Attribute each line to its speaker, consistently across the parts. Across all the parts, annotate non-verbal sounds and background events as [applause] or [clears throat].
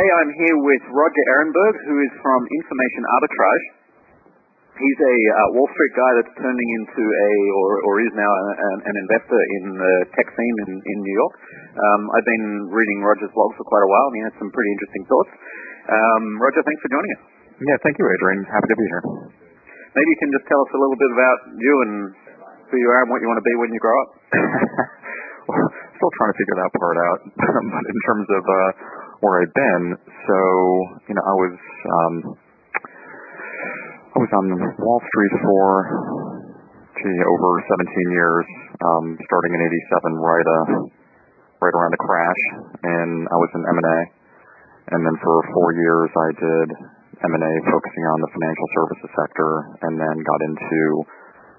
Speaker 1: Today I'm here with Roger Ehrenberg, who is from Information Arbitrage. He's a uh, Wall Street guy that's turning into a, or, or is now an, an investor in the tech scene in, in New York. Um, I've been reading Roger's blog for quite a while, and he has some pretty interesting thoughts. Um, Roger, thanks for joining us.
Speaker 2: Yeah, thank you, Adrian. Happy to be here.
Speaker 1: Maybe you can just tell us a little bit about you and who you are and what you want to be when you grow up. [laughs]
Speaker 2: well, still trying to figure that part out. [laughs] but in terms of uh, where I've been, so you know, I was um, I was on Wall Street for gee, over 17 years, um, starting in '87, right uh, right around the crash, and I was in M&A, and then for four years I did M&A focusing on the financial services sector, and then got into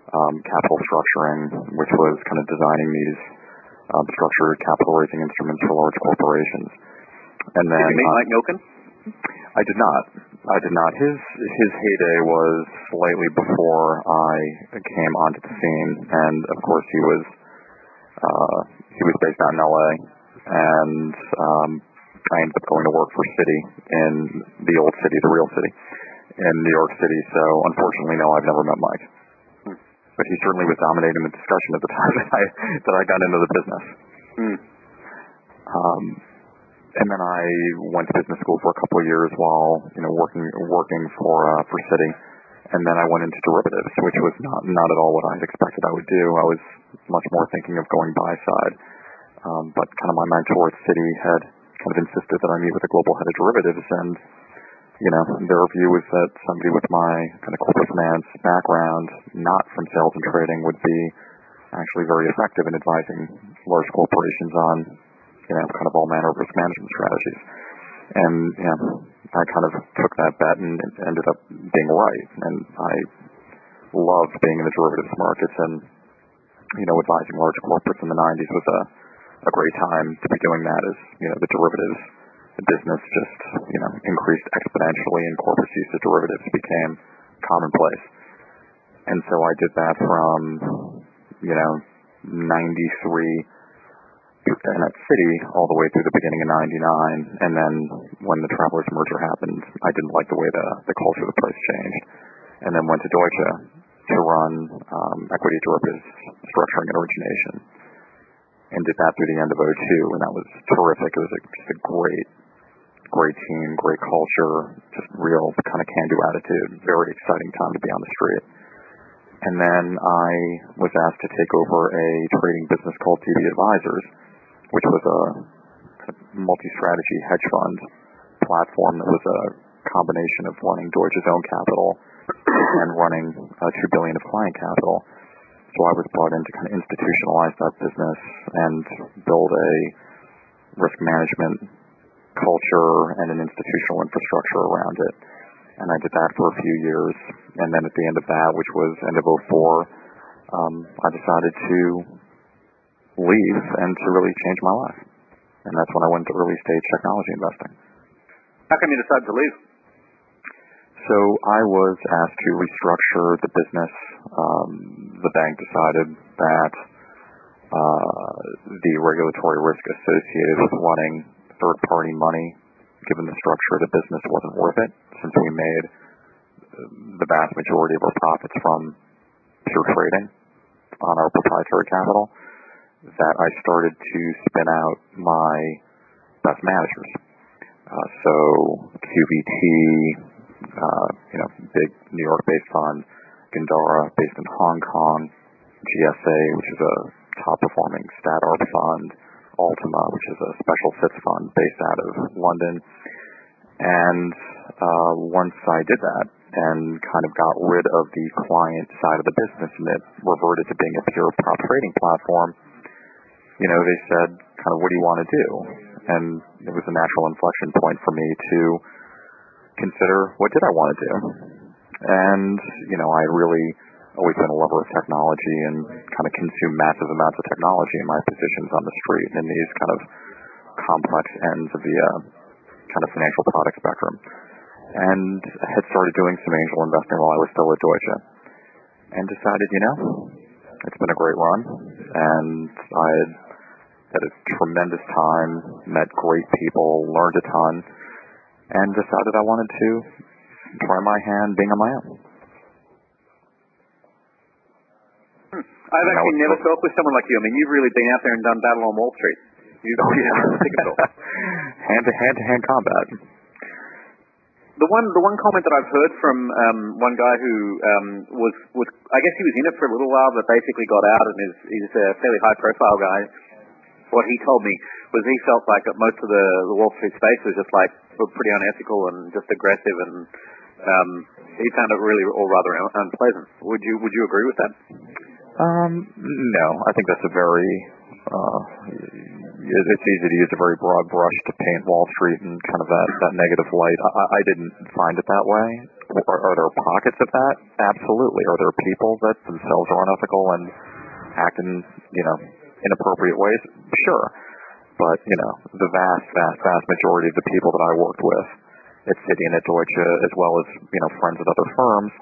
Speaker 2: um, capital structuring, which was kind of designing these um, structured capital raising instruments for large corporations.
Speaker 1: And then did you meet Mike Milken?
Speaker 2: I did not. I did not. His his heyday was slightly before I came onto the scene, and of course he was uh, he was based out in L.A. and um, I ended up going to work for Citi in the old city, the real city, in New York City. So unfortunately, no, I've never met Mike but he certainly was dominating the discussion at the time [laughs] that I that I got into the business.
Speaker 1: Mm.
Speaker 2: Um, and then I went to business school for a couple of years while you know working working for uh, for Citi, and then I went into derivatives, which was not not at all what I had expected I would do. I was much more thinking of going buy side, um, but kind of my mentor at Citi had kind of insisted that I meet with a global head of derivatives, and you know, their view was that somebody with my kind of corporate finance background, not from sales and trading, would be actually very effective in advising large corporations on, you know, kind of all manner of risk management strategies. And, you know, I kind of took that bet and ended up being right. And I loved being in the derivatives markets and, you know, advising large corporates in the 90s was a, a great time to be doing that as, you know, the derivatives business just, you know, increased exponentially and corporate use of derivatives became commonplace. And so I did that from, you know, 93 and at Citi all the way through the beginning of 99. And then when the Travelers merger happened, I didn't like the way the, the culture of the place changed. And then went to Deutsche to run um, equity derivatives structuring and origination and did that through the end of 02 and that was terrific. It was a, just a great great team, great culture, just real kind of can-do attitude. Very exciting time to be on the street. And then I was asked to take over a trading business called DB Advisors, which was a multi-strategy hedge fund platform that was a combination of running Deutsche's own capital and running uh, two billion of client capital. So I was brought in to kind of institutionalize that business and build a risk management culture and an institutional infrastructure around it. And I did that for a few years. And then at the end of that, which was end of 04, um, I decided to leave and to really change my life. And that's when I went to early stage technology investing.
Speaker 1: How come you decided to leave?
Speaker 2: So I was asked to restructure the business. Um, the bank decided that uh, the regulatory risk associated with running third-party money, given the structure of the business, wasn't worth it since we made the vast majority of our profits from pure trading on our proprietary capital, that I started to spin out my best managers. Uh, so QVT, uh, you know, big New York-based fund, Gandhara, based in Hong Kong, GSA, which is a top-performing stat arb fund, Altima, which is a special sits fund based out of London. And uh, once I did that and kind of got rid of the client side of the business and it reverted to being a pure prop trading platform, you know, they said, kind of, what do you want to do? And it was a natural inflection point for me to consider what did I want to do. And, you know, I really always been a lover of technology and kind of consume massive amounts of technology in my positions on the street and in these kind of complex ends of the uh, kind of financial product spectrum. And I had started doing some angel investing while I was still at Deutsche and decided, you know, it's been a great run and I had had a tremendous time, met great people, learned a ton, and decided I wanted to try my hand being on my own.
Speaker 1: Hmm. I've actually never talked with someone like you. I mean, you've really been out there and done battle on Wall Street. You've
Speaker 2: oh, yeah. [laughs] hand to hand to hand combat.
Speaker 1: The one, the one comment that I've heard from um, one guy who um, was, was, I guess he was in it for a little while, but basically got out and is, is a fairly high profile guy. What he told me was he felt like that most of the, the Wall Street space was just like pretty unethical and just aggressive, and um, he found it really all rather unpleasant. Would you would you agree with that?
Speaker 2: Um, no, I think that's a very uh, it's easy to use a very broad brush to paint Wall Street in kind of that, that negative light. I, I didn't find it that way. Are, are there pockets of that? Absolutely. Are there people that themselves are unethical and act in, you know, inappropriate ways? Sure. But, you know, the vast, vast, vast majority of the people that I worked with at Citi and at Deutsche, as well as, you know, friends at other firms,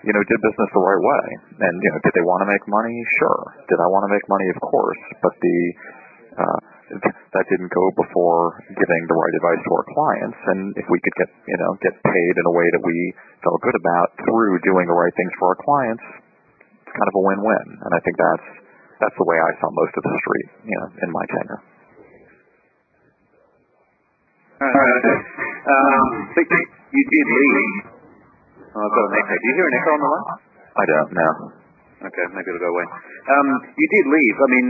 Speaker 2: you know, did business the right way. And, you know, did they want to make money? Sure. Did I want to make money? Of course. But the, uh, that didn't go before giving the right advice to our clients. And if we could get, you know, get paid in a way that we felt good about through doing the right things for our clients, it's kind of a win-win. And I think that's, that's the way I saw most of the street, you know, in my tenure.
Speaker 1: All right. Um, you did leave. Oh, I've got an echo. Do you hear an echo on the line?
Speaker 2: I don't, no.
Speaker 1: Okay, maybe it'll go away. Um, you did leave. I mean,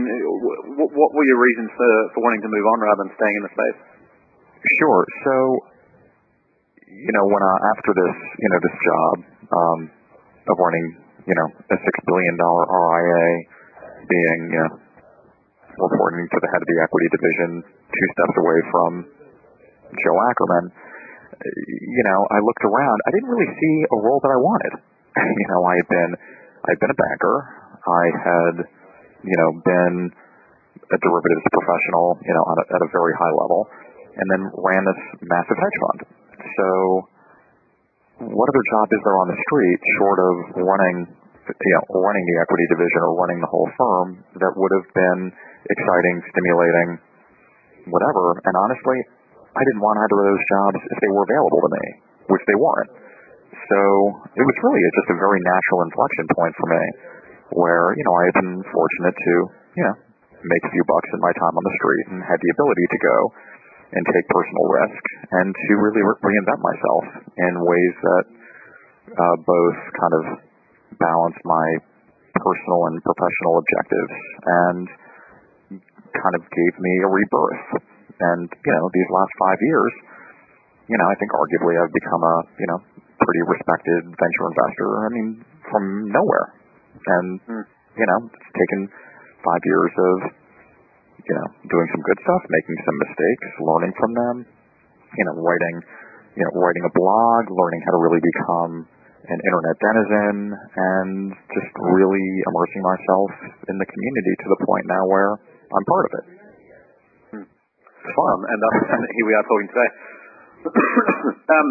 Speaker 1: w- what were your reasons for, for wanting to move on rather than staying in the space?
Speaker 2: Sure. So, you know, when I, after this, you know, this job um, of running, you know, a six billion dollar RIA, being, reporting to the head of the equity division, two steps away from Joe Ackermann, you know, I looked around. I didn't really see a role that I wanted. [laughs] you know, I had been I'd been a banker. I had, you know, been a derivatives professional, you know, a, at a very high level, and then ran this massive hedge fund. So, what other job is there on the street short of running, you know, running the equity division or running the whole firm that would have been exciting, stimulating, whatever? And honestly, I didn't want either of those jobs if they were available to me, which they weren't. So it was really just a very natural inflection point for me where, you know, I had been fortunate to, you know, make a few bucks in my time on the street and had the ability to go and take personal risk and to really re- reinvent myself in ways that uh, both kind of balance my personal and professional objectives and kind of gave me a rebirth. And, you know, these last five years, you know, I think arguably I've become a, you know, pretty respected venture investor. I mean, from nowhere, and mm. you know, it's taken five years of you know doing some good stuff, making some mistakes, learning from them. You know, writing, you know, writing a blog, learning how to really become an internet denizen, and just really immersing myself in the community to the point now where I'm part of it.
Speaker 1: Hmm. Fun, and, uh, and here we are talking today. [coughs] um,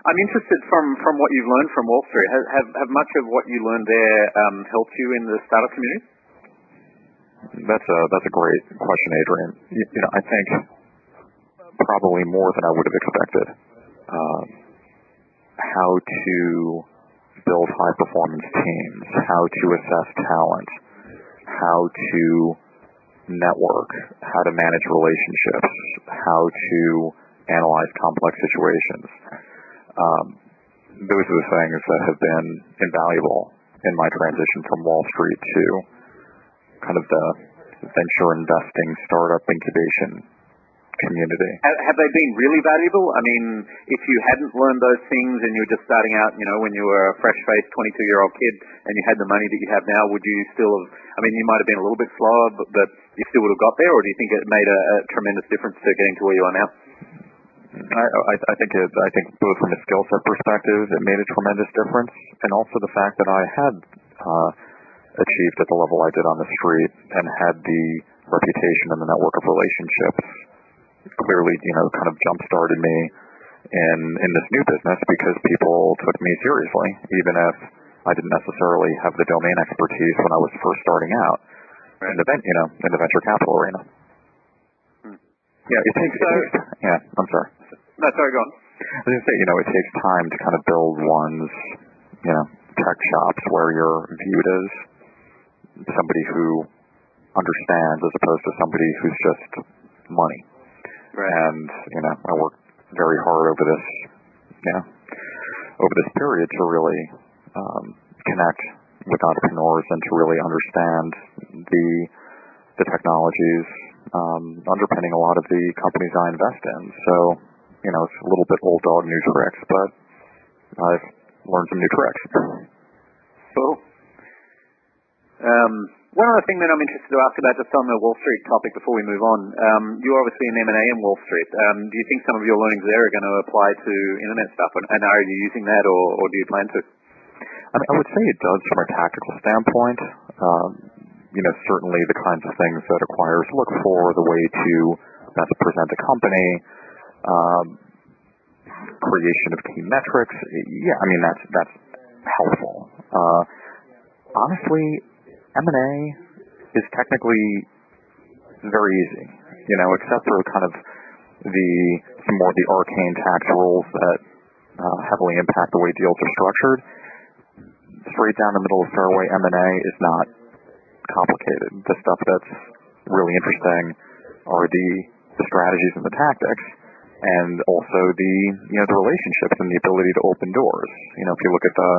Speaker 1: I'm interested from, from what you've learned from Wall Street. Have, have, have much of what you learned there um, helped you in the startup community?
Speaker 2: That's a that's a great question, Adrian. You, you know, I think probably more than I would have expected. Um, how to build high performance teams, how to assess talent, how to network, how to manage relationships, how to analyze complex situations. Um, those are the things that have been invaluable in my transition from Wall Street to kind of the venture investing, startup incubation community.
Speaker 1: Have, have they been really valuable? I mean, if you hadn't learned those things and you were just starting out, you know, when you were a fresh-faced 22-year-old kid and you had the money that you have now, would you still have, I mean, you might have been a little bit slower, but, but you still would have got there, or do you think it made a, a tremendous difference to getting to where you are now?
Speaker 2: I, I, I think it, I think both from a skill set perspective, it made a tremendous difference, and also the fact that I had uh, achieved at the level I did on the street and had the reputation and the network of relationships clearly, you know, kind of jump started me in in this new business because people took me seriously, even if I didn't necessarily have the domain expertise when I was first starting out in the you know in the venture capital arena.
Speaker 1: Hmm. Yeah,
Speaker 2: it takes. So, yeah, I'm sorry.
Speaker 1: No, sorry, go on.
Speaker 2: I was gonna say, you know, it takes time to kind of build one's, you know, tech shops where you're viewed as somebody who understands as opposed to somebody who's just money. And you know, I worked very hard over this, you know, over this period to really um, connect with entrepreneurs and to really understand the the technologies um, underpinning a lot of the companies I invest in. So, you know, it's a little bit old dog new tricks, but I've learned some new tricks.
Speaker 1: So. Um, one other thing that I'm interested to ask about just on the Wall Street topic before we move on. Um, you're obviously in M&A in Wall Street. Um, do you think some of your learnings there are going to apply to internet stuff? And, are you using that or, or do you plan to?
Speaker 2: I, mean, I would say it does from a tactical standpoint. Um, you know, certainly the kinds of things that acquirers look for, the way to best present a company, um, creation of key metrics. Yeah, I mean that's that's helpful. Uh, honestly, M&A is technically very easy, you know, except for kind of the some more of the arcane tax rules that uh, heavily impact the way deals are structured. Straight down the middle of fairway M&A is not complicated. The stuff that's really interesting are the, the strategies and the tactics, and also the you know the relationships and the ability to open doors. You know, if you look at the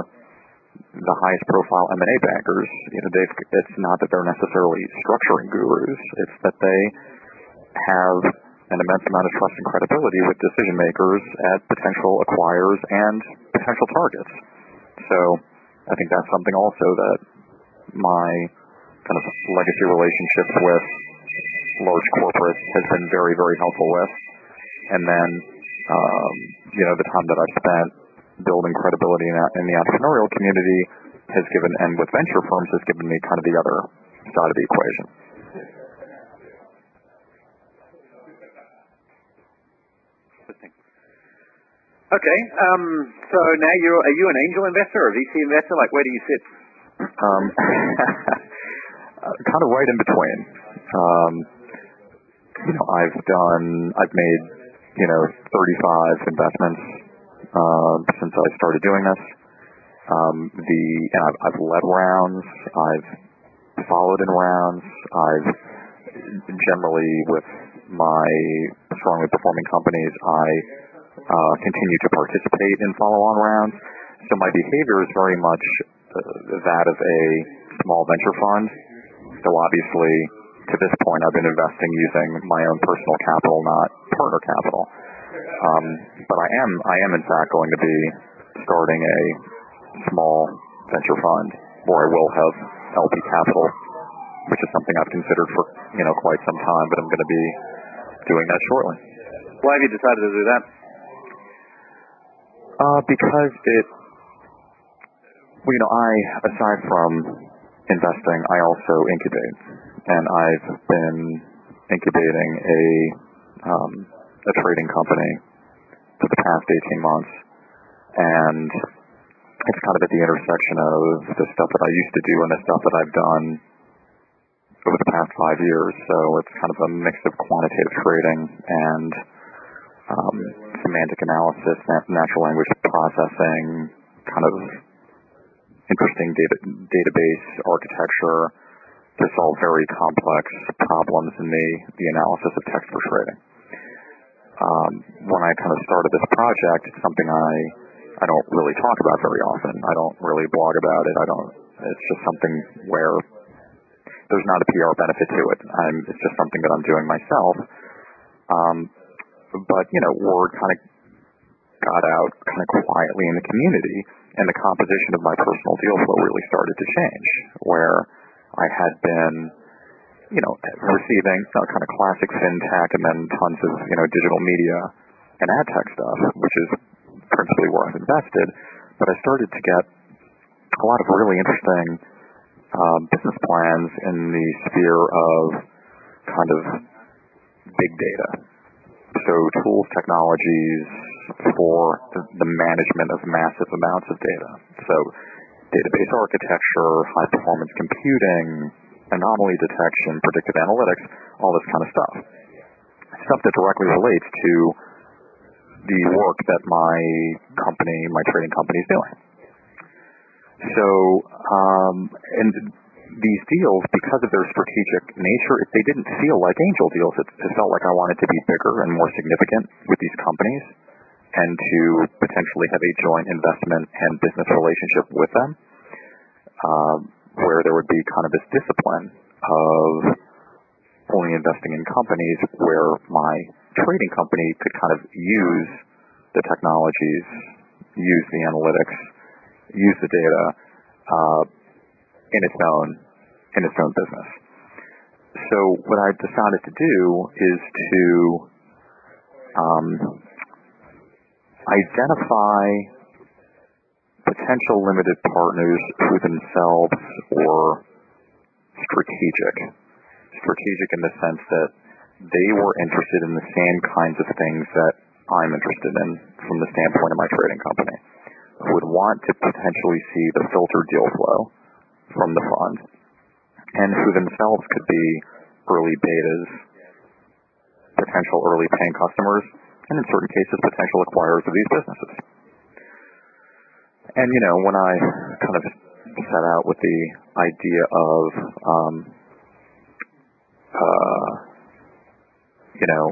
Speaker 2: the highest profile M&A bankers, you know, it's not that they're necessarily structuring gurus. It's that they have an immense amount of trust and credibility with decision makers at potential acquirers and potential targets. So I think that's something also that my kind of legacy relationships with large corporates has been very, very helpful with. And then, um, you know, the time that I've spent building credibility in, in the entrepreneurial community has given, and with venture firms has given me kind of the other side of the equation.
Speaker 1: Okay. Um, so now you're are you an angel investor or a VC investor? Like where do you sit?
Speaker 2: Um, [laughs] kind of right in between. Um, you know, I've done, I've made, you know, 35 investments uh, since I started doing this. Um, the and I've, I've led rounds. I've followed in rounds. I've generally with my strongly performing companies, I uh, continue to participate in follow-on rounds. So my behavior is very much uh, that of a small venture fund. So obviously, to this point, I've been investing using my own personal capital, not partner capital. Um, but I am, I am in fact going to be starting a small venture fund where I will have LP capital, which is something I've considered for you know quite some time. But I'm going to be doing that shortly.
Speaker 1: Why have you decided to do that?
Speaker 2: Uh, because it, well, you know, I aside from investing, I also incubate, and I've been incubating a um, a trading company for the past 18 months, and it's kind of at the intersection of the stuff that I used to do and the stuff that I've done over the past five years. So it's kind of a mix of quantitative trading and um, semantic analysis, natural language processing, kind of interesting data, database architecture to solve very complex problems in the, the analysis of text for trading. Um, when I kind of started this project, it's something I I don't really talk about very often. I don't really blog about it. I don't. It's just something where there's not a PR benefit to it. I'm, it's just something that I'm doing myself. Um, but you know, word kind of got out kind of quietly in the community, and the composition of my personal deal flow really started to change. Where I had been, you know, receiving kind of classic fintech, and then tons of you know digital media and ad tech stuff, which is principally where I've invested. But I started to get a lot of really interesting uh, business plans in the sphere of kind of big data. So tools, technologies for the management of massive amounts of data. So database architecture, high performance computing, anomaly detection, predictive analytics, all this kind of stuff. Stuff that directly relates to the work that my company, my trading company is doing. So, um, and these deals, because of their strategic nature, if they didn't feel like angel deals, it, it felt like I wanted to be bigger and more significant with these companies and to potentially have a joint investment and business relationship with them, uh, where there would be kind of this discipline of only investing in companies where my trading company could kind of use the technologies, use the analytics, use the data uh, in its own in its own business. So what I decided to do is to um, identify potential limited partners who themselves were strategic. Strategic in the sense that they were interested in the same kinds of things that I'm interested in from the standpoint of my trading company. Who would want to potentially see the filtered deal flow from the fund and who themselves could be early betas, potential early paying customers, and in certain cases, potential acquirers of these businesses. And, you know, when I kind of set out with the idea of, um, uh, you know,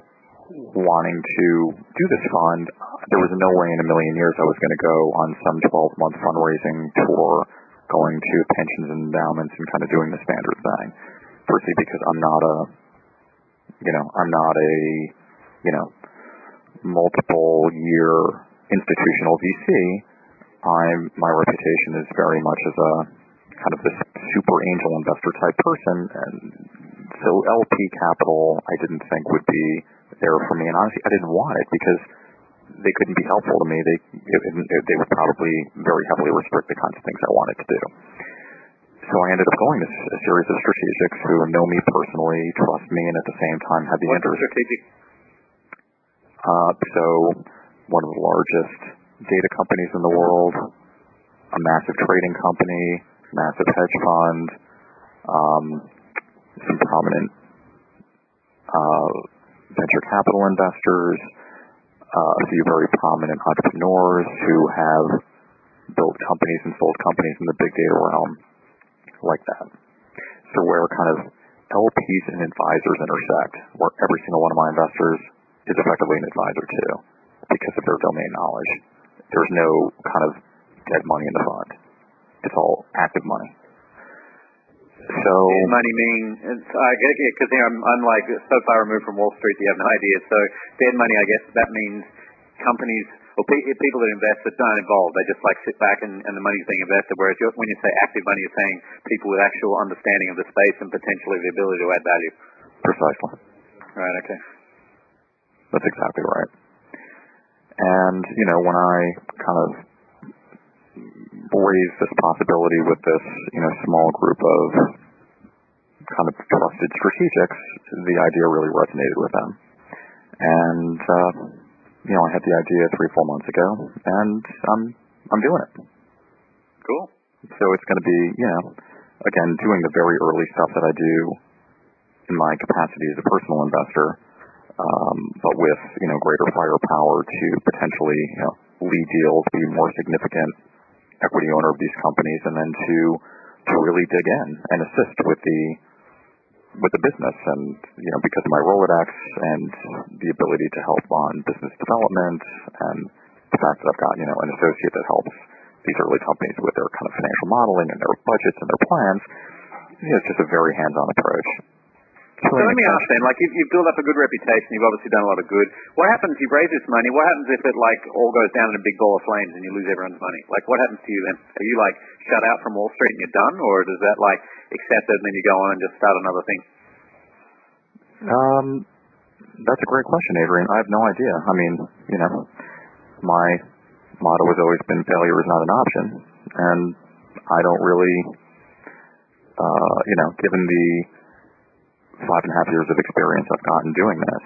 Speaker 2: wanting to do this fund, there was no way in a million years I was going to go on some 12 month fundraising tour, going to pensions and endowments and kind of doing the standard thing. Firstly, because I'm not a, you know, I'm not a, you know, multiple year institutional VC, I'm my reputation is very much as a kind of this super angel investor type person, and so LP capital I didn't think would be there for me, and honestly I didn't want it because they couldn't be helpful to me. They it, it, they would probably very heavily restrict the kinds of things I wanted to do. So I ended up going to a series of strategics who know me personally, trust me, and at the same time have the
Speaker 1: What's
Speaker 2: interest.
Speaker 1: strategic?
Speaker 2: Uh, so one of the largest data companies in the world, a massive trading company, massive hedge fund, um, some prominent uh, venture capital investors, uh, a few very prominent entrepreneurs who have built companies and sold companies in the big data realm, like that. So where kind of LPs and advisors intersect, where every single one of my investors is effectively an advisor too, because of their domain knowledge. There's no kind of dead money in the fund. It's all active money. So
Speaker 1: Dead money mean, it's, I get it, because I'm, I'm like so far removed from Wall Street that you have no idea. So dead money, I guess that means companies or pe- people that invest that aren't involved. They just like sit back and, and the money's being invested. Whereas you're, when you say active money, you're saying people with actual understanding of the space and potentially the ability to add value.
Speaker 2: precisely.
Speaker 1: Right. Okay.
Speaker 2: That's exactly right. And, you know, when I kind of raised this possibility with this, you know, small group of kind of trusted strategics, the idea really resonated with them. And, uh, you know, I had the idea three, four months ago, and I'm, I'm doing it.
Speaker 1: Cool.
Speaker 2: So it's going to be, you know, again, doing the very early stuff that I do in my capacity as a personal investor, um, but with, you know, greater firepower to potentially, you know, lead deals, be more significant equity owner of these companies, and then to, to really dig in and assist with the, with the business and, you know, because of my Rolodex and the ability to help on business development and the fact that I've got, you know, an associate that helps these early companies with their kind of financial modeling and their budgets and their plans. You know, it's just a very hands-on approach.
Speaker 1: So let me ask then, like you've, you've built up a good reputation, you've obviously done a lot of good. What happens if you raise this money? What happens if it like all goes down in a big ball of flames and you lose everyone's money? Like what happens to you then? Are you like shut out from Wall Street and you're done, or does that like accept it and then you go on and just start another thing?
Speaker 2: Um, that's a great question, Adrian. I have no idea. I mean, you know, my motto has always been failure is not an option, and I don't really, uh, you know, given the five and a half years of experience I've gotten doing this,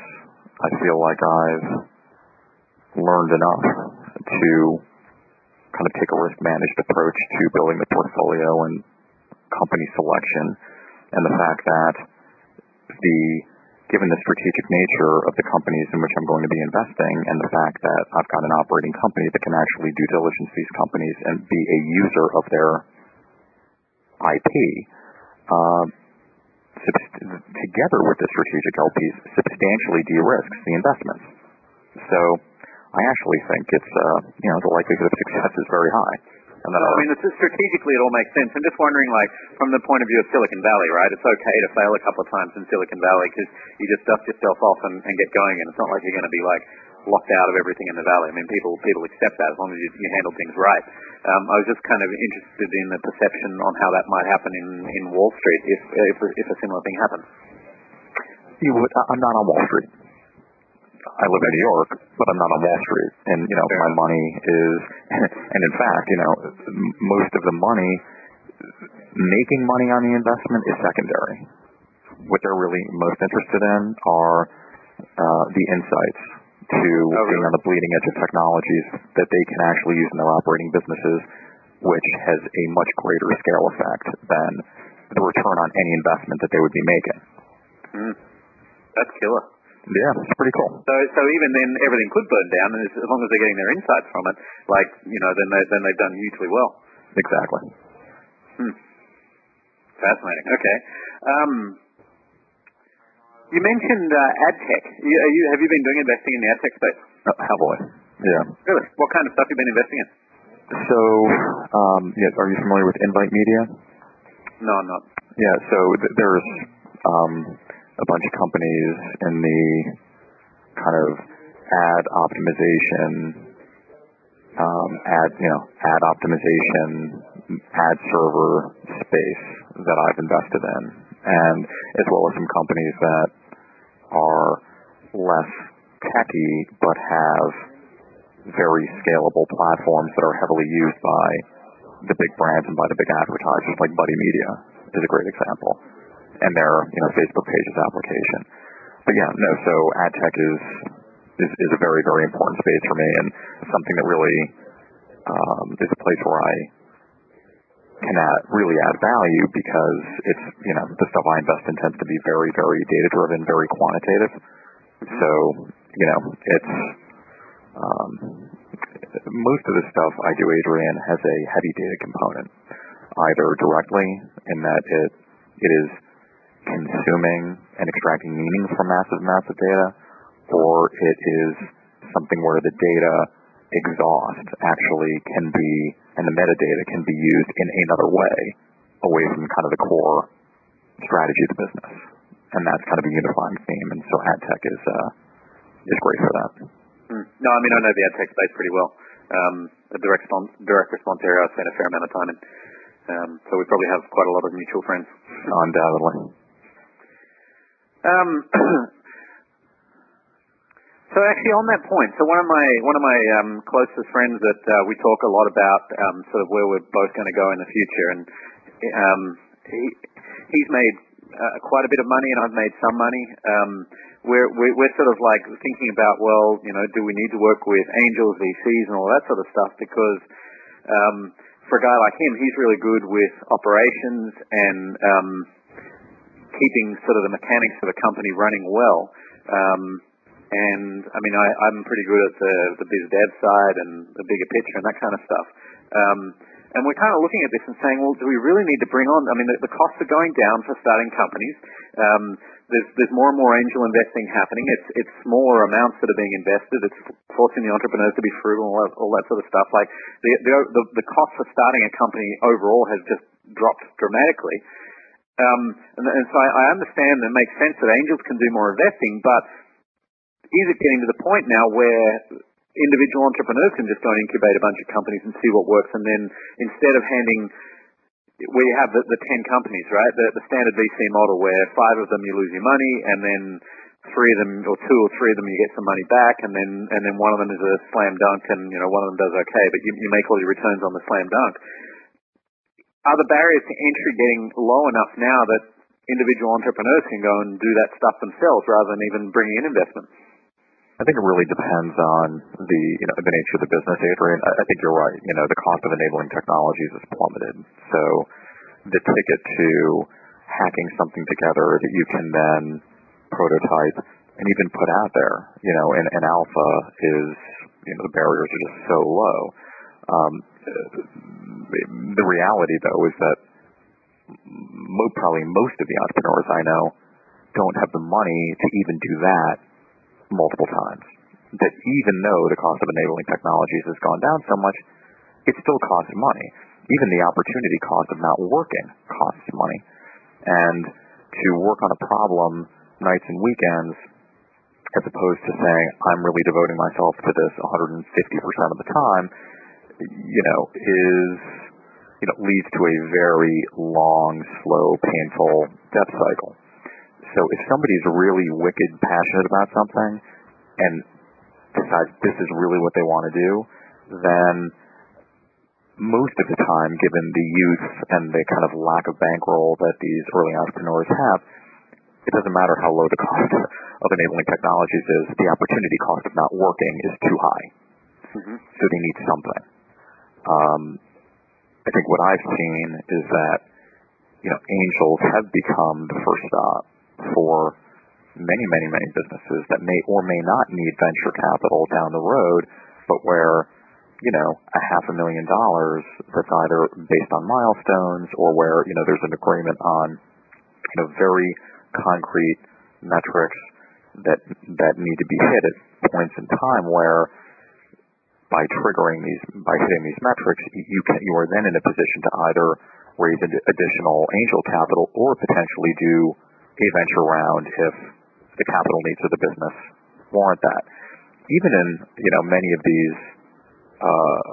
Speaker 2: I feel like I've learned enough to kind of take a risk managed approach to building the portfolio and company selection. And the fact that the given the strategic nature of the companies in which I'm going to be investing and the fact that I've got an operating company that can actually due diligence these companies and be a user of their IP, uh, together with the strategic LPs, substantially de-risks the investments. So I actually think it's, uh, you know, the likelihood of success is very high.
Speaker 1: And then, I mean, it's, strategically it all makes sense. I'm just wondering, like, from the point of view of Silicon Valley, right? It's okay to fail a couple of times in Silicon Valley because you just dust yourself off and, and get going, and it's not like you're going to be like locked out of everything in the valley. I mean, people people accept that as long as you, you handle things right. Um, I was just kind of interested in the perception on how that might happen in in Wall Street if if, if a similar thing happens.
Speaker 2: You would, I'm not on Wall Street. I live in New York, but I'm not on Wall Street. And, you know, my money is, [laughs] and in fact, you know, most of the money, making money on the investment is secondary. What they're really most interested in are uh, the insights to oh, being on the bleeding edge of technologies that they can actually use in their operating businesses, which has a much greater scale effect than the return on any investment that they would be making.
Speaker 1: Mm. That's killer.
Speaker 2: Yeah, it's pretty cool.
Speaker 1: So, so even then, everything could burn down, and as long as they're getting their insights from it, like you know, then they then they've done hugely well.
Speaker 2: Exactly.
Speaker 1: Hmm. Fascinating. Okay. Um, you mentioned uh, ad tech. You, you, have you been doing investing in the ad tech space?
Speaker 2: Uh, heavily. Yeah.
Speaker 1: Really? What kind of stuff have you been investing in?
Speaker 2: So, um, yeah, are you familiar with Invite Media?
Speaker 1: No, I'm not.
Speaker 2: Yeah. So th- there's um, a bunch of companies in the kind of ad optimization, um, ad you know ad optimization, ad server space that I've invested in, and as well as some companies that are less techy but have very scalable platforms that are heavily used by the big brands and by the big advertisers, like Buddy Media is a great example and their you know Facebook pages application. But yeah, no. So ad tech is is, is a very very important space for me, and something that really um, is a place where I can add, really add value because it's you know the stuff I invest in tends to be very very data driven, very quantitative. So you know it's um, most of the stuff I do, Adrian, has a heavy data component, either directly in that it it is consuming and extracting meaning from massive amounts of data, or it is something where the data exhaust actually can be, and the metadata can be used in another way, away from kind of the core strategy of the business. And that's kind of a unifying theme, and so ad tech is uh, is great for that.
Speaker 1: Mm. No, I mean I know the ad tech space pretty well. Um, a direct response, direct response area I've spent a fair amount of time in, um, so we probably have quite a lot of mutual friends.
Speaker 2: Undoubtedly.
Speaker 1: Um, [clears throat] so actually, on that point, so one of my one of my um, closest friends that uh, we talk a lot about um, sort of where we're both going to go in the future, and um, he he's made uh, quite a bit of money, and I've made some money. Um, we're, we're sort of like thinking about, well, you know, do we need to work with angels, VCs, and all that sort of stuff? Because um, for a guy like him, he's really good with operations and um, keeping sort of the mechanics of a company running well. Um, and I mean, I, I'm pretty good at the, the biz dev side and the bigger picture and that kind of stuff. Um, and we're kind of looking at this and saying, well, do we really need to bring on? I mean, the, the costs are going down for starting companies. Um, there's there's more and more angel investing happening. It's it's smaller amounts that are being invested. It's forcing the entrepreneurs to be frugal and all that, all that sort of stuff. Like the, the the the cost for starting a company overall has just dropped dramatically. Um, and, and so I, I understand and it makes sense that angels can do more investing, but is it getting to the point now where individual entrepreneurs can just go and incubate a bunch of companies and see what works, and then instead of handing where you have the, the 10 companies, right, the, the standard VC model where five of them you lose your money, and then three of them, or two or three of them, you get some money back, and then and then one of them is a slam dunk, and you know one of them does okay, but you, you make all your returns on the slam dunk are the barriers to entry getting low enough now that individual entrepreneurs can go and do that stuff themselves rather than even bringing in investment?
Speaker 2: I think it really depends on the you know the nature of the business, Adrian. I, I think you're right. You know, the cost of enabling technologies has plummeted. So the ticket to hacking something together that you can then prototype and even put out there. You know, and, and alpha is, you know, the barriers are just so low. Um, the reality, though, is that mo- probably most of the entrepreneurs I know don't have the money to even do that multiple times. That even though the cost of enabling technologies has gone down so much, it still costs money. Even the opportunity cost of not working costs money. And to work on a problem nights and weekends as opposed to saying, I'm really devoting myself to this 150% of the time, you know, is, you know, leads to a very long, slow, painful death cycle. So if somebody's really wicked passionate about something and decides this is really what they want to do, then most of the time, given the youth and the kind of lack of bankroll that these early entrepreneurs have, it doesn't matter how low the cost of enabling technologies is, the opportunity cost of not working is too high. Mm-hmm. So they need something. Um, I think what I've seen is that, you know, angels have become the first stop for many, many, many businesses that may or may not need venture capital down the road, but where you know, a half a million dollars that's either based on milestones or where, you know, there's an agreement on, you know, very concrete metrics that that need to be hit at points in time where by triggering these by hitting these metrics you can you are then in a position to either raise additional angel capital or potentially do a venture round if the capital needs of the business warrant that. Even in you know many of these uh,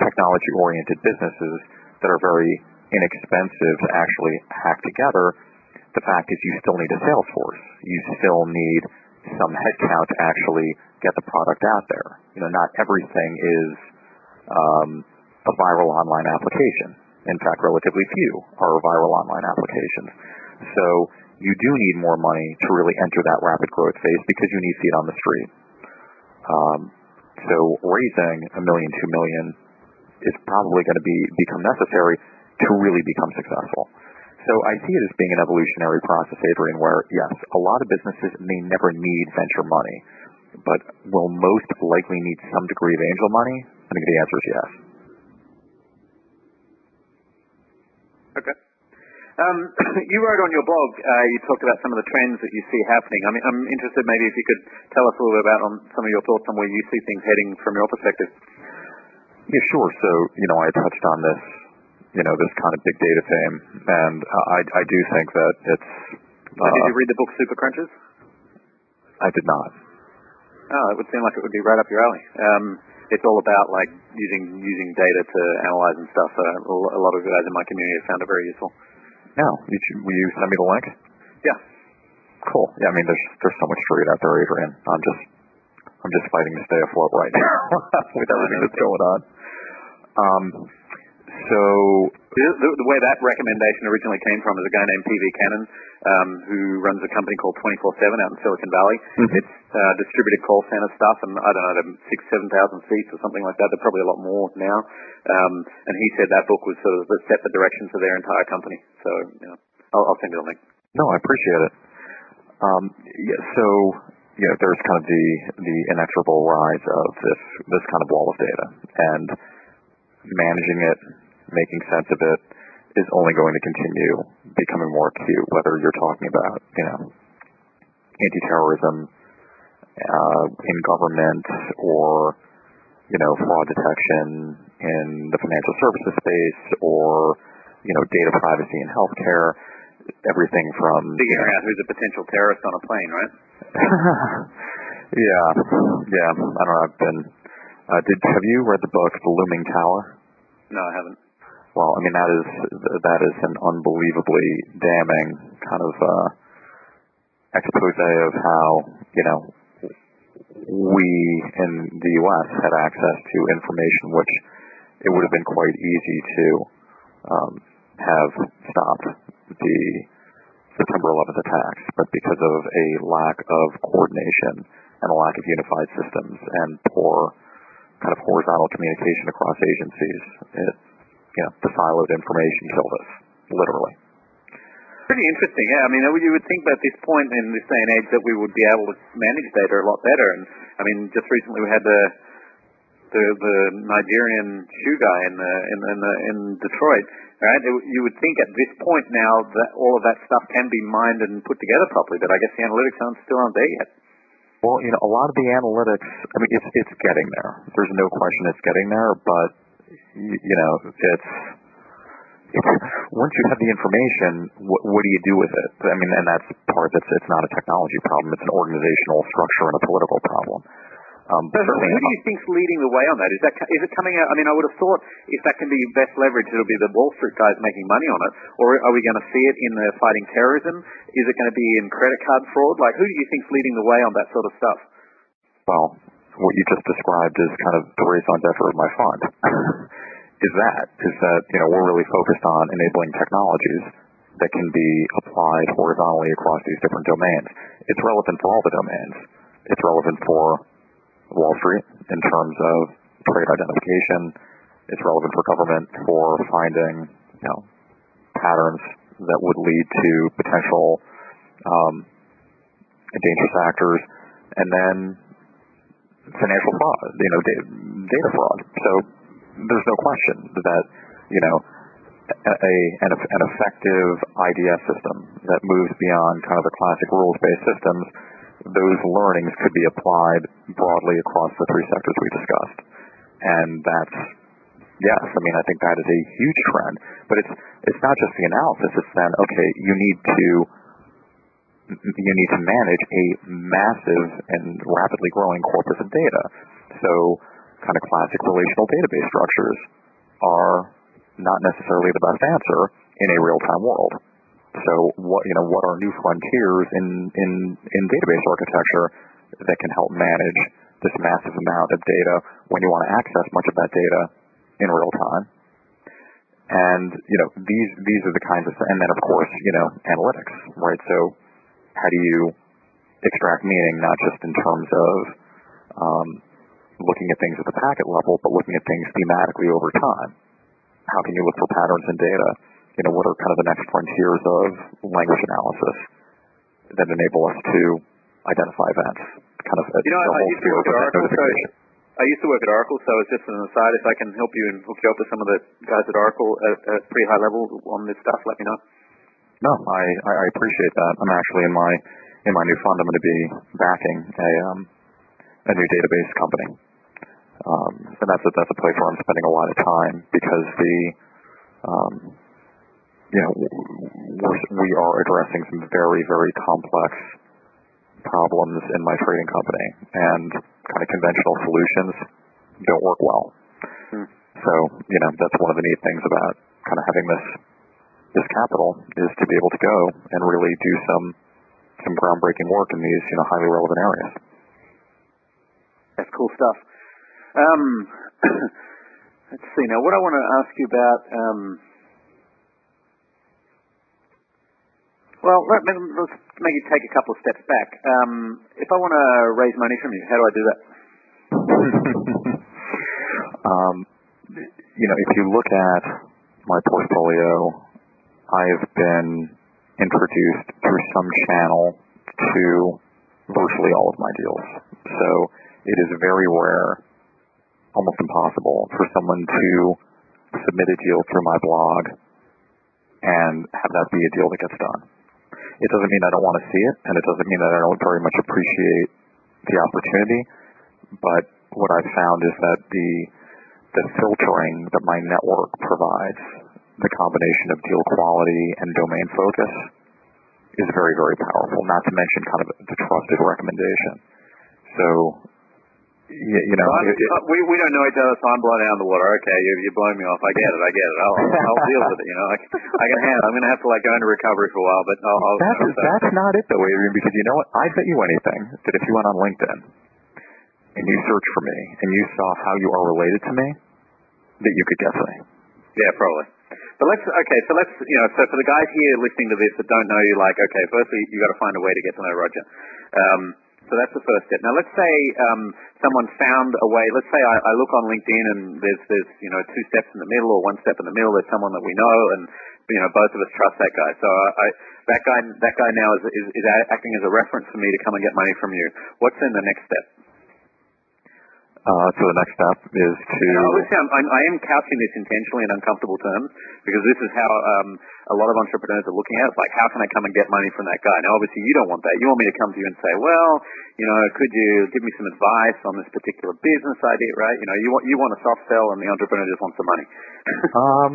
Speaker 2: technology-oriented businesses that are very inexpensive to actually hack together, the fact is you still need a sales force. You still need some headcount to actually get the product out there. You know, not everything is um, a viral online application. In fact, relatively few are viral online applications. So you do need more money to really enter that rapid growth phase because you need feet on the street. Um, so raising a million, two million is probably going to be become necessary to really become successful. So I see it as being an evolutionary process, Adrian, where yes, a lot of businesses may never need venture money, but will most likely need some degree of angel money? I think the answer is yes.
Speaker 1: Okay. Um, [coughs] you wrote on your blog, uh, you talked about some of the trends that you see happening. I mean, I'm interested maybe if you could tell us a little bit about on some of your thoughts on where you see things heading from your perspective.
Speaker 2: Yeah, sure. So, you know, I touched on this, you know, this kind of big data fame, and I, I do think that it's.
Speaker 1: Uh, did you read the book Super Crunchers?
Speaker 2: I did not.
Speaker 1: Oh, it would seem like it would be right up your alley. Um, it's all about like using using data to analyze and stuff. Uh, a lot of guys in my community have found it very useful.
Speaker 2: Yeah. You, will you send me the link?
Speaker 1: Yeah.
Speaker 2: Cool. Yeah, I mean, there's there's so much to read out there, Adrian. I'm just I'm just fighting to stay afloat right now with everything that's going on. Um, so
Speaker 1: the, the, way that recommendation originally came from is a guy named P.V. Kannan, um, who runs a company called 24/7 out in Silicon Valley. Mm-hmm. It's uh, distributed call center stuff, and I don't know, six, seven thousand seats or something like that. They're probably a lot more now. Um, and he said that book was sort of the set the direction for their entire company. So, you know, I'll, I'll send you the link.
Speaker 2: No, I appreciate it. Um, yeah, so you know, there's kind of the the inexorable rise of this this kind of wall of data, and managing it, making sense of it, is only going to continue becoming more acute. Whether you're talking about you know anti-terrorism uh, in government or you know fraud detection in the financial services space or you know data privacy in healthcare everything from
Speaker 1: figuring out who's a potential terrorist on a plane, right? [laughs]
Speaker 2: yeah, yeah. I don't know. I've been. Uh, did have you read the book The Looming Tower?
Speaker 1: No, I haven't.
Speaker 2: Well, I mean that is that is an unbelievably damning kind of uh, expose of how you know we in the U.S. had access to information which it would have been quite easy to um, have stopped the September 11th attacks, but because of a lack of coordination and a lack of unified systems and poor kind of horizontal communication across agencies, it, you know, the siloed information killed us, literally.
Speaker 1: Pretty interesting, yeah. I mean, you would think at this point in this day and age that we would be able to manage data a lot better. And I mean, just recently we had the the, the Nigerian shoe guy in the, in in, the, in Detroit, right? It, you would think at this point now that all of that stuff can be mined and put together properly, but I guess the analytics aren't still aren't there yet.
Speaker 2: Well, you know, a lot of the analytics, I mean, it's it's getting there. There's no question it's getting there, but you, you know, it's it's [laughs] once you have the information, what, what do you do with it? I mean, and that's part that's it's not a technology problem; it's an organizational structure and a political problem.
Speaker 1: Um, but who do you think's leading the way on that? Is that is it coming out? I mean, I would have thought if that can be best leveraged, it'll be the Wall Street guys making money on it. Or are we going to see it in the fighting terrorism? Is it going to be in credit card fraud? Like, who do you think's leading the way on that sort of stuff?
Speaker 2: Well, what you just described is kind of the raison d'etre of my fund. [laughs] is that is that you know we're really focused on enabling technologies that can be applied horizontally across these different domains. It's relevant for all the domains. It's relevant for Wall Street in terms of trade identification. It's relevant for government for finding you know patterns that would lead to potential um, dangerous actors, and then financial fraud, you know, data, fraud. So there's no question that you know a an, an effective IDS system that moves beyond kind of the classic rules-based systems. Those learnings could be applied broadly across the three sectors we discussed, and that's yes. I mean, I think that is a huge trend. But it's it's not just the analysis. It's then okay, you need to you need to manage a massive and rapidly growing corpus of data. So kind of classic relational database structures are not necessarily the best answer in a real-time world. So what you know what are new frontiers in in in database architecture that can help manage this massive amount of data when you want to access much of that data in real time. And you know these these are the kinds of and then of course you know analytics right. So how do you extract meaning not just in terms of um, looking at things at the packet level, but looking at things thematically over time. How can you look for patterns in data? You know, what are kind of the next frontiers of language analysis that enable us to identify events? Kind of
Speaker 1: you know, I used to work at Oracle. So I used to work at Oracle, so it's just an aside. If I can help you and hook you up with some of the guys at Oracle at, at pretty high level on this stuff, let me know.
Speaker 2: No, I, I appreciate that. I'm actually in my in my new fund. I'm going to be backing a um, a new database company. Um, and that's a, that's a place where I'm spending a lot of time because the, um, you know, we're, we are addressing some very, very complex problems in my trading company and kind of conventional solutions don't work well. Hmm. So, you know, that's one of the neat things about kind of having this, this capital is to be able to go and really do some, some groundbreaking work in these, you know, highly relevant areas.
Speaker 1: That's cool stuff. Um, [coughs] let's see now. What I want to ask you about. Um, well, let, us maybe take a couple of steps back. Um, if I want to raise money from you, how do I do that? [laughs]
Speaker 2: um, you know, if you look at my portfolio, I've been introduced through some channel to virtually all of my deals. So it is very rare almost impossible for someone to submit a deal through my blog and have that be a deal that gets done. It doesn't mean I don't want to see it, and it doesn't mean that I don't very much appreciate the opportunity, but what I've found is that the the filtering that my network provides, the combination of deal quality and domain focus, is very, very powerful, not to mention kind of the trusted recommendation. So you, you know,
Speaker 1: it, we we don't know each other, so I'm blowing out of the water. Okay, you you blowing me off. I get it. I get it. I'll I'll, [laughs] deal with it. You know, I, I can handle. I'm gonna have to like go into recovery for a while, but I'll. I'll
Speaker 2: that's
Speaker 1: I'll,
Speaker 2: that's not it though, Adrian. Because you know what? I bet you anything that if you went on LinkedIn and you search for me and you saw how you are related to me, that you could guess me.
Speaker 1: Yeah, probably. But let's okay. So let's you know. So for the guys here listening to this that don't know you, like okay, firstly you got to find a way to get to know Roger. Um, so that's the first step. Now let's say um, someone found a way. Let's say I, I look on LinkedIn and there's there's you know two steps in the middle or one step in the middle. There's someone that we know and you know both of us trust that guy. So I, that guy that guy now is, is is acting as a reference for me to come and get money from you. What's in the next step?
Speaker 2: Uh, so the next step is to.
Speaker 1: Know, obviously, I'm, I'm, I am couching this intentionally in uncomfortable terms because this is how um, a lot of entrepreneurs are looking at it. It's like, how can I come and get money from that guy? Now, obviously, you don't want that. You want me to come to you and say, well, you know, could you give me some advice on this particular business idea, right? You know, you want you want a soft sell, and the entrepreneur just wants the money. [laughs]
Speaker 2: um,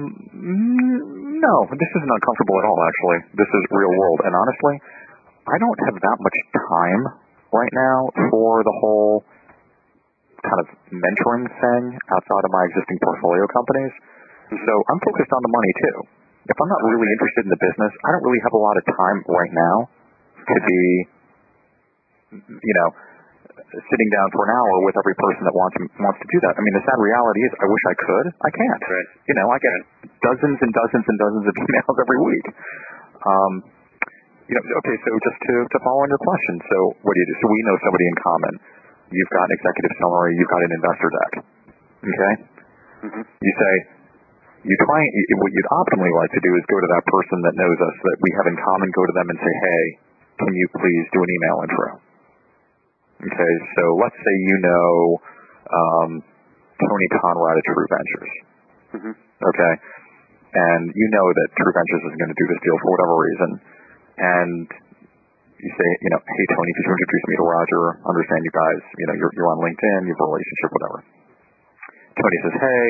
Speaker 2: no, this isn't uncomfortable at all. Actually, this is real world, and honestly, I don't have that much time right now for the whole kind of mentoring thing outside of my existing portfolio companies. So I'm focused on the money too. If I'm not really interested in the business, I don't really have a lot of time right now to be, you know, sitting down for an hour with every person that wants wants to do that. I mean, the sad reality is, I wish I could. I can't.
Speaker 1: Right.
Speaker 2: You know, I get dozens and dozens and dozens of [laughs] emails every week. Um, you know, okay, so just to, to follow on your question, so what do you do? So we know somebody in common you've got an executive summary, you've got an investor deck. Okay?
Speaker 1: Mm-hmm.
Speaker 2: You say, you try, what you'd optimally like to do is go to that person that knows us, that we have in common, go to them and say, hey, can you please do an email intro? Okay, so let's say you know um, Tony Conrad at True Ventures.
Speaker 1: Mm-hmm.
Speaker 2: Okay? And you know that True Ventures is going to do this deal for whatever reason. And you say, you know, hey Tony, could you introduce me to Roger? Understand you guys, you know, you're, you're on LinkedIn, you have a relationship, whatever. Tony says, hey,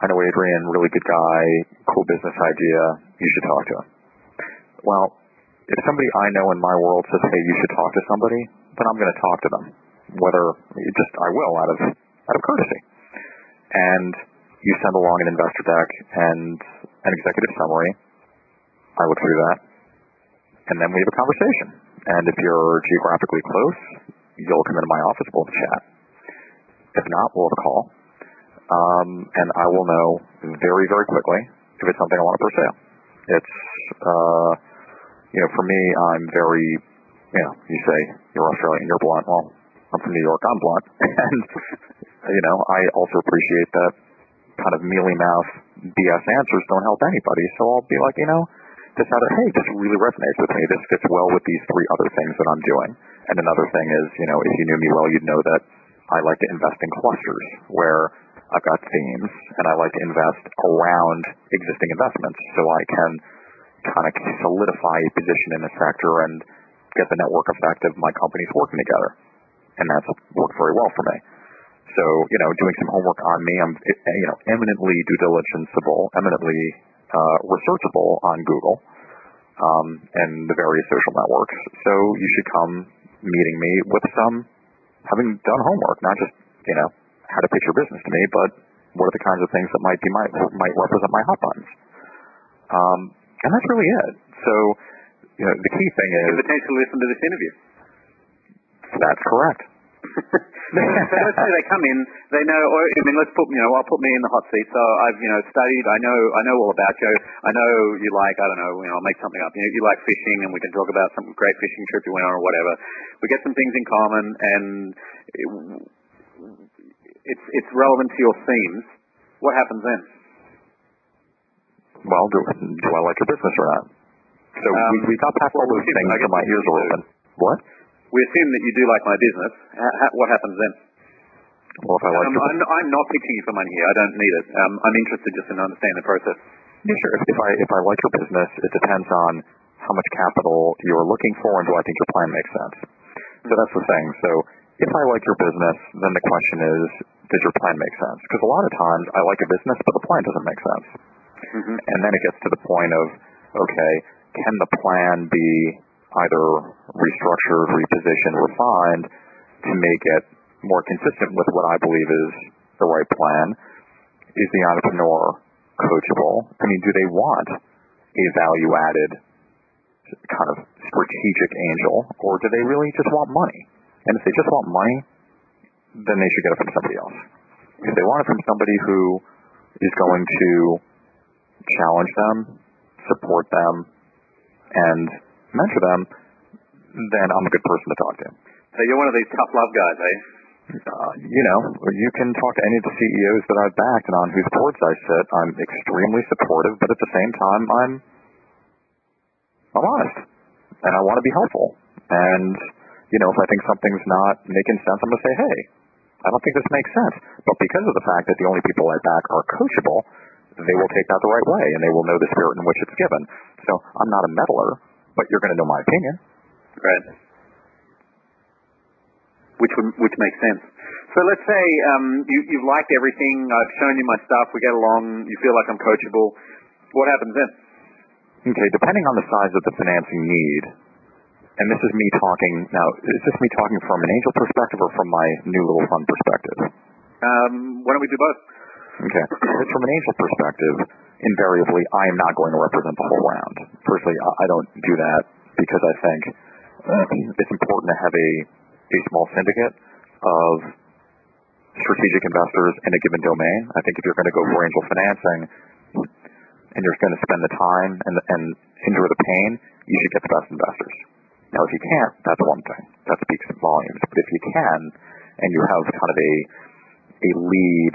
Speaker 2: I know Adrian, really good guy, cool business idea, you should talk to him. Well, if somebody I know in my world says, hey, you should talk to somebody, then I'm going to talk to them. Whether, just, I will out of, out of courtesy. And you send along an investor deck and an executive summary. I look through that and then we have a conversation. And if you're geographically close, you'll come into my office, we'll chat. If not, we'll have a call. Um, and I will know very, very quickly if it's something I want to pursue. It's, uh, you know, for me, I'm very, you know, you say you're Australian, you're blunt. Well, I'm from New York, I'm blunt. [laughs] and, you know, I also appreciate that kind of mealy mouth BS answers don't help anybody. So I'll be like, you know, decided, hey, this really resonates with me. This fits well with these three other things that I'm doing. And another thing is, you know, if you knew me well, you'd know that I like to invest in clusters where I've got themes and I like to invest around existing investments so I can kind of solidify a position in a sector and get the network effect of my companies working together. And that's worked very well for me. So, you know, doing some homework on me, I'm, you know, eminently due diligenceable, eminently uh, researchable on Google um, and the various social networks. So you should come meeting me with some having done homework, not just you know how to pitch your business to me, but what are the kinds of things that might be my might represent my hot buttons. Um, and that's really it. So you know the key thing is
Speaker 1: potentially listen to this interview.
Speaker 2: That's correct.
Speaker 1: So let's say they come in, they know, or I mean, let's put, you know, I'll put me in the hot seat. So I've, you know, studied, I know, I know all about you. I know you like, I don't know, you know, I'll make something up. You know, you like fishing, and we can talk about some great fishing trip you went on or whatever. We get some things in common, and it, it's it's relevant to your themes. What happens then?
Speaker 2: Well, do, do I like your business or not? So um, we, we got past all those [laughs] things, and my ears are open. What?
Speaker 1: We assume that you do like my business. what happens then?
Speaker 2: Well, if I like
Speaker 1: um, I'm, I'm, not pitching you for money here. I don't need it. Um, I'm interested just in understanding the process.
Speaker 2: Yeah, sure. If, if I if I like your business, it depends on how much capital you're looking for and do I think your plan makes sense. So that's the thing. So if I like your business, then the question is, does your plan make sense? Because a lot of times I like a business, but the plan doesn't make sense.
Speaker 1: Mm-hmm.
Speaker 2: And then it gets to the point of, okay, can the plan be either restructured, repositioned, refined to make it more consistent with what I believe is the right plan? Is the entrepreneur coachable? I mean, do they want a value added kind of strategic angel or do they really just want money? And if they just want money, then they should get it from somebody else. If they want it from somebody who is going to challenge them, support them, and mentor them, then I'm a good person to talk to.
Speaker 1: So you're one of these tough love guys, eh?
Speaker 2: Uh, you know, you can talk to any of the CEOs that I've backed and on whose boards I sit. I'm extremely supportive, but at the same time, I'm I'm honest, and I want to be helpful. And you know, if I think something's not making sense, I'm gonna say, hey, I don't think this makes sense. But because of the fact that the only people I back are coachable, they will take that the right way, and they will know the spirit in which it's given. So I'm not a meddler, but you're going to know my opinion.
Speaker 1: Right which would, which makes sense. So let's say um, you, you've liked everything. I've shown you my stuff. We get along. You feel like I'm coachable. What happens then?
Speaker 2: Okay, depending on the size of the financing need, and this is me talking now. Is this me talking from an angel perspective or from my new little fund perspective?
Speaker 1: Um, why don't we do both?
Speaker 2: Okay, it's from an angel perspective. Invariably, I am not going to represent the whole round. Personally, I don't do that because I think uh, it's important to have a a small syndicate of strategic investors in a given domain. I think if you're going to go for angel financing and you're going to spend the time and, and endure the pain, you should get the best investors. Now, if you can't, that's one thing. That speaks volumes. But if you can, and you have kind of a a lead,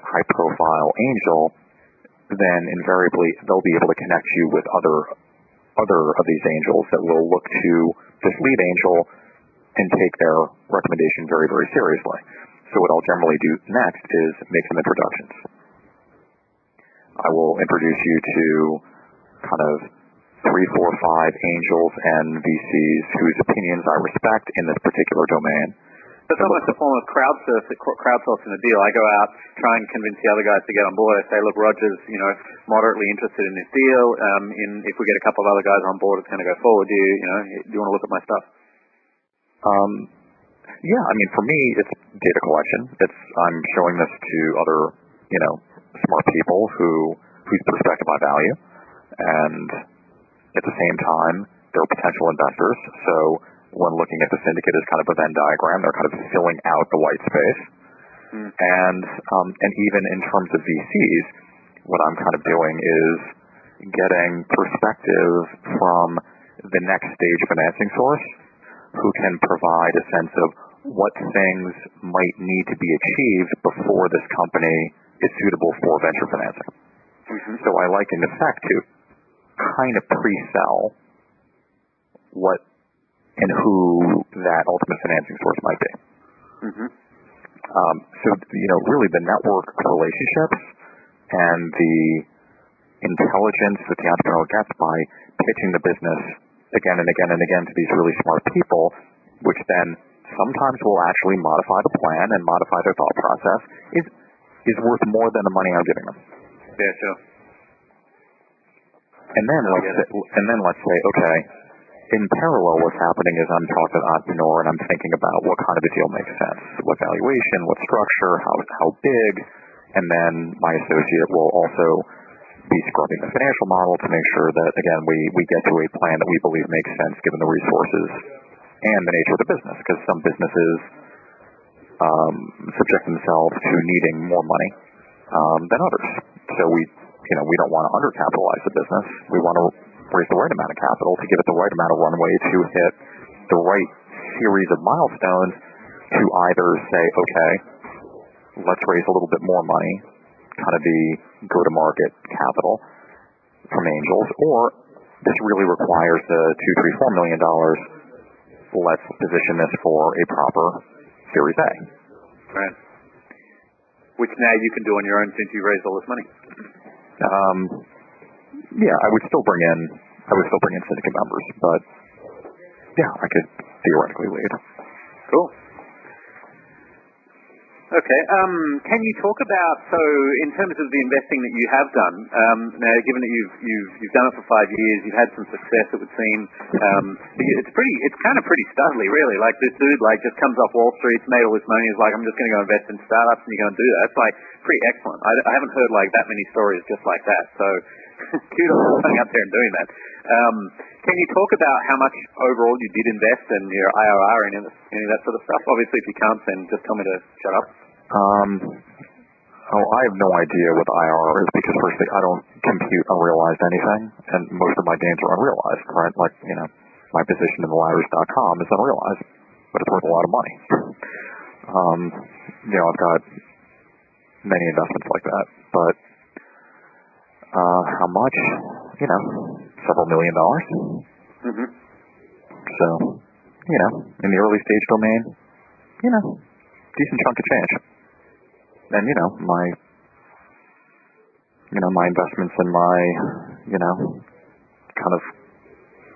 Speaker 2: high profile angel, then invariably they'll be able to connect you with other other of these angels that will look to this lead angel and take their recommendation very, very seriously. So what I'll generally do next is make some introductions. I will introduce you to kind of three, four, five angels and VCs whose opinions I respect in this particular domain.
Speaker 1: That's almost a form of crowdsourcing, a deal. I go out, try and convince the other guys to get on board. I say, look, Roger's, you know, moderately interested in this deal. Um, in, if we get a couple of other guys on board, it's going to go forward. Do you, you know, do you want to look at my stuff?
Speaker 2: Um, yeah, I mean, for me, it's data collection. It's I'm showing this to other, you know, smart people who whose perspective I value, and at the same time, they're potential investors. So when looking at the syndicate as kind of a Venn diagram, they're kind of filling out the white space. Mm. And um, and even in terms of VCs, what I'm kind of doing is getting perspective from the next stage financing source who can provide a sense of what things might need to be achieved before this company is suitable for venture financing. Mm-hmm. So I like, in effect, to kind of pre-sell what and who that ultimate financing source might be. Mm-hmm. Um, so, you know, really the network of relationships and the intelligence that the entrepreneur gets by pitching the business again and again and again to these really smart people, which then sometimes will actually modify the plan and modify their thought process, is is worth more than the money I'm giving them.
Speaker 1: Yeah, sure.
Speaker 2: And then let's say, and then let's say, okay, in parallel, what's happening is I'm talking to an entrepreneur and I'm thinking about what kind of a deal makes sense, what valuation, what structure, how how big, and then my associate will also be scrubbing the financial model to make sure that, again, we, we get to a plan that we believe makes sense given the resources and the nature of the business. Because some businesses um, subject themselves to needing more money um, than others. So we, you know, we don't want to undercapitalize the business. We want to raise the right amount of capital to give it the right amount of runway to hit the right series of milestones to either say, okay, let's raise a little bit more money, kind of be go-to-market capital from angels, or this really requires the two, three, four million dollars. Let's position this for a proper Series A.
Speaker 1: Right. Which now you can do on your own since you raised all this money.
Speaker 2: Um, yeah, I would still bring in, I would still bring in syndicate members, but yeah, I could theoretically lead.
Speaker 1: Cool. Okay. Um, can you talk about so in terms of the investing that you have done? Um, now, given that you've you've you've done it for five years, you've had some success. It would seem um, it's pretty. It's kind of pretty studly, really. Like this dude, like just comes off Wall Street, made all this money. Is like, I'm just going to go invest in startups, and you're going to do that. It's like pretty excellent. I, I haven't heard like that many stories just like that. So kudos for going up there and doing that. Um, can you talk about how much overall you did invest in your IRR and any of that sort of stuff? Obviously, if you can't, then just tell me to shut up.
Speaker 2: Um, oh, I have no idea what IRR is because firstly, I don't compute unrealized anything, and most of my gains are unrealized, right? Like, you know, my position in the ladders.com is unrealized, but it's worth a lot of money. Um, you know, I've got many investments like that, but uh, how much? You know, several million dollars.
Speaker 1: hmm
Speaker 2: So, you know, in the early stage domain, you know, decent chunk of change. And you know, my, you know, my investments in my, you know, kind of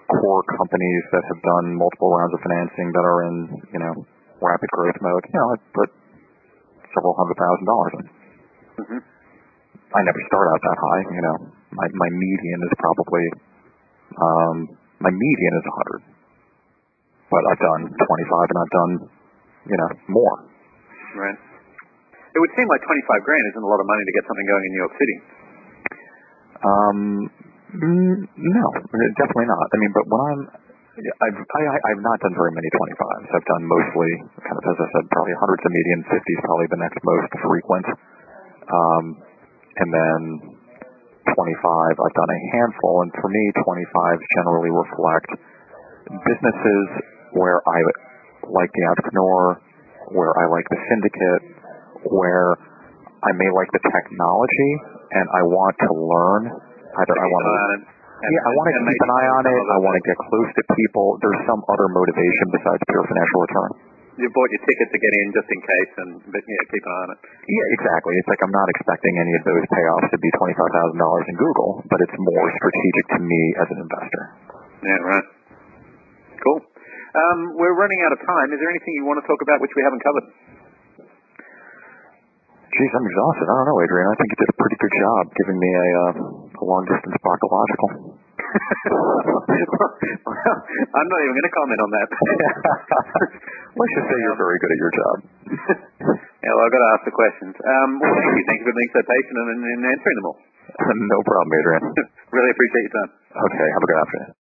Speaker 2: core companies that have done multiple rounds of financing that are in, you know, rapid growth mode, you know, I put several hundred thousand dollars in.
Speaker 1: hmm
Speaker 2: I never start out that high, you know. My my median is probably um my median is a hundred. But I've done twenty five and I've done, you know, more.
Speaker 1: Right. It would seem like 25 grand isn't a lot of money to get something going in New York City.
Speaker 2: Um no, definitely not. I mean but when I'm I've I, I- I've not done very many 25s. I've done mostly kind of as I said, probably hundreds of median, 50s probably the next most frequent. Um, and then 25, I've done a handful, and for me, 25s generally reflect businesses where I like the entrepreneur, where I like the syndicate, where I may like the technology, and I want to learn. Either I want to yeah, I want to keep an eye on it. I want to get close to people. There's some other motivation besides pure financial return.
Speaker 1: You bought your ticket to get in just in case, and but yeah, keep an eye on it.
Speaker 2: Yeah, exactly. It's like I'm not expecting any of those payoffs to be twenty five thousand dollars in Google, but it's more strategic to me as an investor.
Speaker 1: Yeah, right. Cool. Um, we're running out of time. Is there anything you want to talk about which we haven't covered?
Speaker 2: Geez, I'm exhausted. I don't know, Adrian. I think you did a pretty good job giving me a, uh, a long distance proctological.
Speaker 1: Well, [laughs] I'm not even going to comment on that. [laughs]
Speaker 2: Let's just say you're very good at your job. [laughs]
Speaker 1: yeah, well, I've got to ask the questions. Um, well, thank you. Thank you for being so patient and, and answering them all.
Speaker 2: no problem, Adrian.
Speaker 1: really appreciate your time.
Speaker 2: Okay, have a good afternoon.